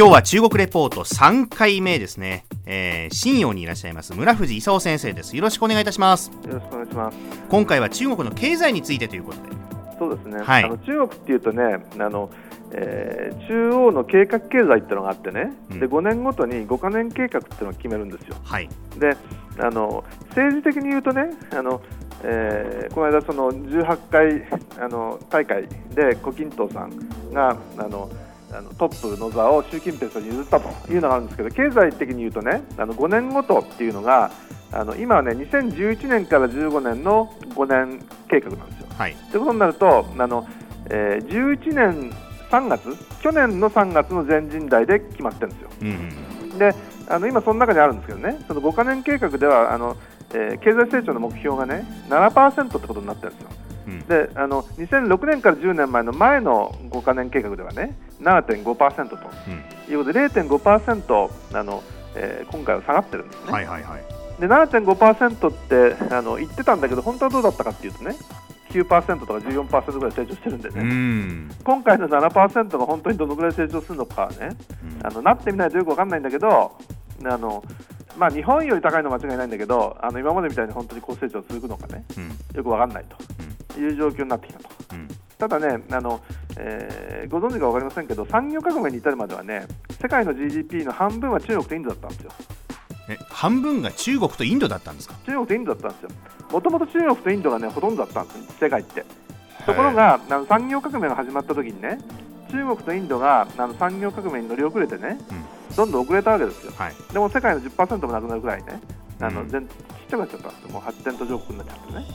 今日は中国レポート3回目ですね、えー、新陽にいらっしゃいます。村藤勲先生です。よろしくお願いいたします。よろしくお願いします。今回は中国の経済についてということで。そうですね、はい、あの中国っていうとねあのえー、中央の計画経済っていうのがあってね、うん、で5年ごとに5か年計画っていうのを決めるんですよ。はい、であの政治的に言うとねあの、えー、この間その18回あの大会で胡錦涛さんがあのあのトップの座を習近平さんに譲ったというのがあるんですけど経済的に言うとねあの5年ごとっていうのがあの今はね2011年から15年の5年計画なんですよ。はい、ということになるとあの、えー、11年3月去年の3月の全人代で決まってるんですよ。うん、であの今、その中にあるんですけどねその5か年計画ではあの、えー、経済成長の目標がね7%ってことになってるんですよ。であの2006年から10年前の前の5か年計画ではね7.5%と。いうことで、うん、0.5%あの、えー、今回は下がってるんですね。はいはいはい、で7.5%ってあの言ってたんだけど本当はどうだったかっていうとね9%とか14%ぐらい成長してるんでね、ん。今回の7%が本当にどのぐらい成長するのかはね、うん、あのなってみないとよく分かんないんだけどあのまあ、日本より高いのは間違いないんだけどあの今までみたいに本当に高成長続くのかね、うん、よく分かんないという状況になってきたと。ただねあの、えー、ご存知か分かりませんけど産業革命に至るまではね世界の GDP の半分は中国とインドだったんですよ。え半分が中国とインドだったんですか？中国とインドだったんですよ。もともと中国とインドがねほとんどだったんです世界って。ところがあの産業革命が始まった時にね中国とインドがあの産業革命に乗り遅れてね、うん、どんどん遅れたわけですよ、はい、でも世界の10%もなくなるぐらいね、あの、うん、全ちっちゃくなっちゃったんですよ、もう発展途上国になっちゃってね。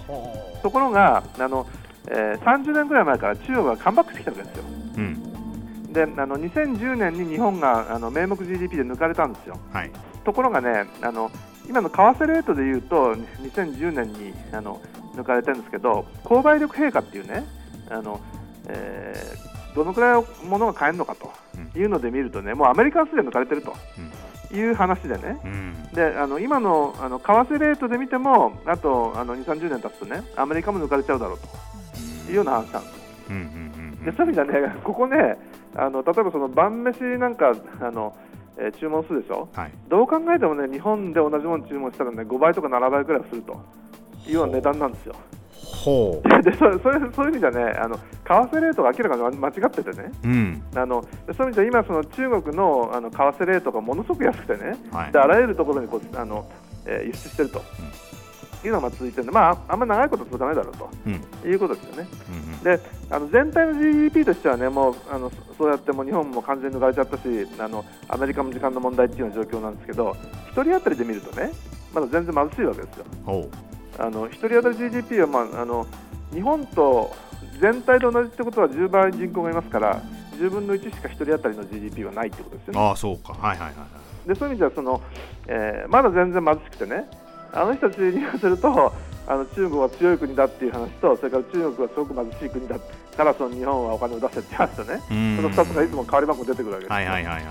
ところがあの、えー、30年ぐらい前から中国がカムバックしてきたわけですよ。うん、であの2010年に日本があの名目 GDP で抜かれたんですよ。はい、ところがねあの今の為替レートでいうと2010年にあの抜かれてるんですけど購買力陛下っていうねあの、えー、どのくらい物が買えるのかというので見るとね、もうアメリカはすでに抜かれてると。いう話でね、うん、であの今のあの為替レートで見ても、あとあの2、30年経つとね、アメリカも抜かれちゃうだろうと。いうような話なんです。でそういう意味ではね、ここね、あの例えばその晩飯なんかあの、えー、注文するでしょ、はい、どう考えてもね、日本で同じもの注文したらね、5倍とか7倍くらいするというような値段なんですよ。ほう。でそそれそういう意味ではねあの為替レートが明らかに間違っててね、うん、あのそういう意味では今その中国のあの為替レートがものすごく安くてね、はい、であらゆるところにこうあの、えー、輸出してると。いうのが続いてるんで、まあ、あんまり長いこと続かないだろうと、うん、いうことですよね。うんうん、であの全体の GDP としてはねもうあのそうやっても日本も完全に抜かれちゃったしあのアメリカも時間の問題っていうような状況なんですけど1人当たりで見るとねまだ全然貧しいわけですよ。あの1人当たり GDP は、まあ、あの日本と全体と同じってことは10倍人口がいますから10分の1しか1人当たりの GDP はないってことですよね。あそうか、はいはいはい、でそういう意味ではその、えー、まだ全然貧しくてねあの人たちに言わせるとあの中国は強い国だっていう話とそれから中国はすごく貧しい国だからその日本はお金を出せって話とねその2つがいつも変わり番号出てくるわけです、はいはいはいはい。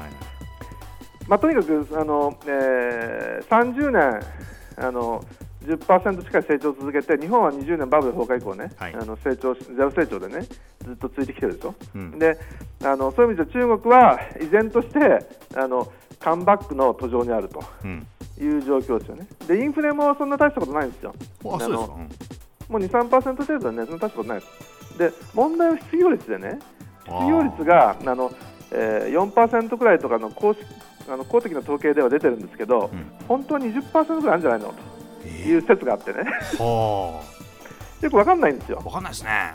まあ、とにかくあの、えー、30年あの10%近い成長を続けて日本は20年バブル崩壊以降ね、はい、あの成長ゼロ成長でねずっと続いてきてるでしょ、うん、であのそういう意味で中国は依然としてあのカムバックの途上にあるという状況ですよね、でインフレもそんな大したことないんですよ。あそうですか、もう2、3%程度でね、そんな大したことないです。で問題は失業率でね、失業率があの、えー、4%くらいとかの公式あの公的な統計では出てるんですけど、うん、本当は20%ぐらいあるんじゃないのと。いう説があってね、えー、よくわかんないんですよ。わかんないですね。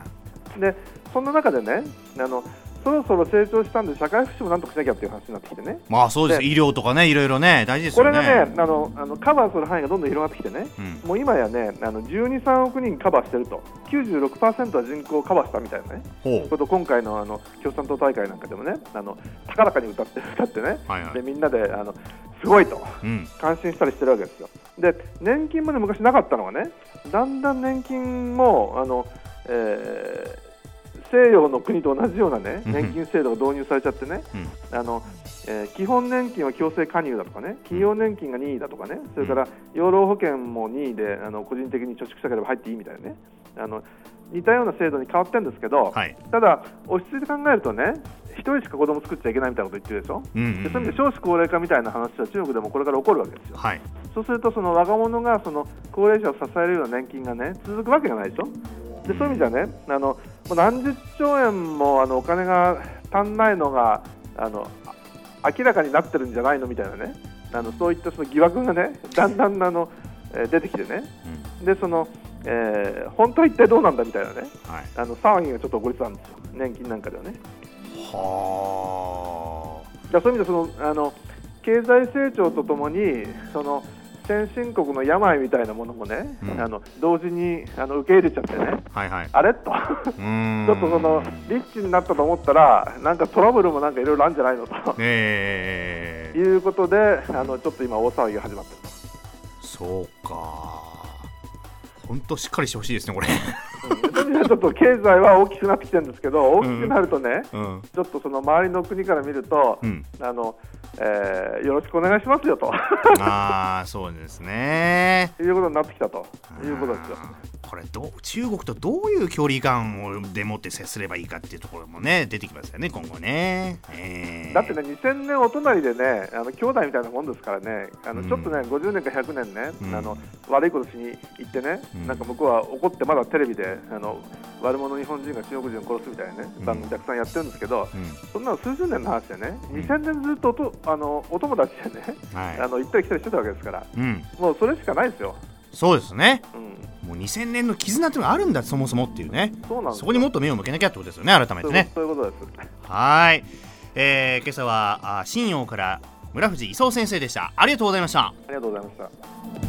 でそんな中でねあのそろそろ成長したんで社会福祉もなんとかしなきゃっていう話になってきてね。まあそうです。医療とかねいろいろね大事ですよね。これがねあのあのカバーする範囲がどんどん広がってきてね、うん、もう今やねあの12、3億人カバーしてると。96%は人口をカバーしたみたいなね。こと今回のあの共産党大会なんかでもねあの高らかに歌って歌ってね、はいはい、でみんなであのすごいと、うん、感心したりしてるわけですよ。で年金まで昔なかったのがねだんだん年金もあの、えー西洋の国と同じような、ね、年金制度が導入されちゃってね、うん、あのえー、基本年金は強制加入だとかね、企業年金が任意だとかね、それから養老保険も任意であの個人的に貯蓄したければ入っていいみたいなね、あの似たような制度に変わってるんですけど、はい、ただ、落ち着いて考えるとね、1人しか子供作っちゃいけないみたいなこと言ってるでしょ、うんうん、でそういう意味で少子高齢化みたいな話は中国でもこれから起こるわけですよ、はい、そうするとその若者がその高齢者を支えるような年金がね続くわけがないでしょ、でそういう意味ではね、あの何十兆円もあのお金が足んないのがあの明らかになってるんじゃないのみたいなね、あのそういったその疑惑がね、だんだんあの、え出てきてね、うん、でそのえー、本当は一体どうなんだみたいなね、はい、あの騒ぎがちょっと起こりそうなんですよ、年金なんかではね。はあ。そういう意味でそのあの経済成長とともにその先進国の病みたいなものもね、うん、あの同時にあの受け入れちゃってね、はいはい、あれ？と。ちょっとそのリッチになったと思ったらなんかトラブルもなんかいろいろあるんじゃないのと、えー、いうことであのちょっと今大騒ぎが始まってるそうか本当しっかりしてほしいですね、これ。うん、ちょっと経済は大きくなってきてるんですけど、大きくなるとね、うん、ちょっとその周りの国から見ると、うん、あのえー、よろしくお願いしますよと。ああ、そうですね。いうことになってきたと。いうことですよ。これど中国とどういう距離感をでもって接すればいいかっていうところもね出てきますよね今後ね、えー、だってね2000年お隣でねあの兄弟みたいなもんですからねあの、ちょっとね50年か100年ね、うん、あの悪いことしに行ってね、うん、なんか向こうは怒ってまだテレビであの悪者日本人が中国人を殺すみたいなね、番組たくさんやってるんですけど、そんなの数十年の話でね2000年ずっとおとあのお友達でね、はい、あの行ったり来たりしてたわけですから、もうそれしかないですよ。そうですね、うん、もう2000年の絆っていうのがあるんだそもそもっていうね。そうなんそこにもっと目を向けなきゃってことですよね改めてね。そういうことです。はい、えー、今朝はあ新陽から村藤勲先生でした。ありがとうございました。ありがとうございました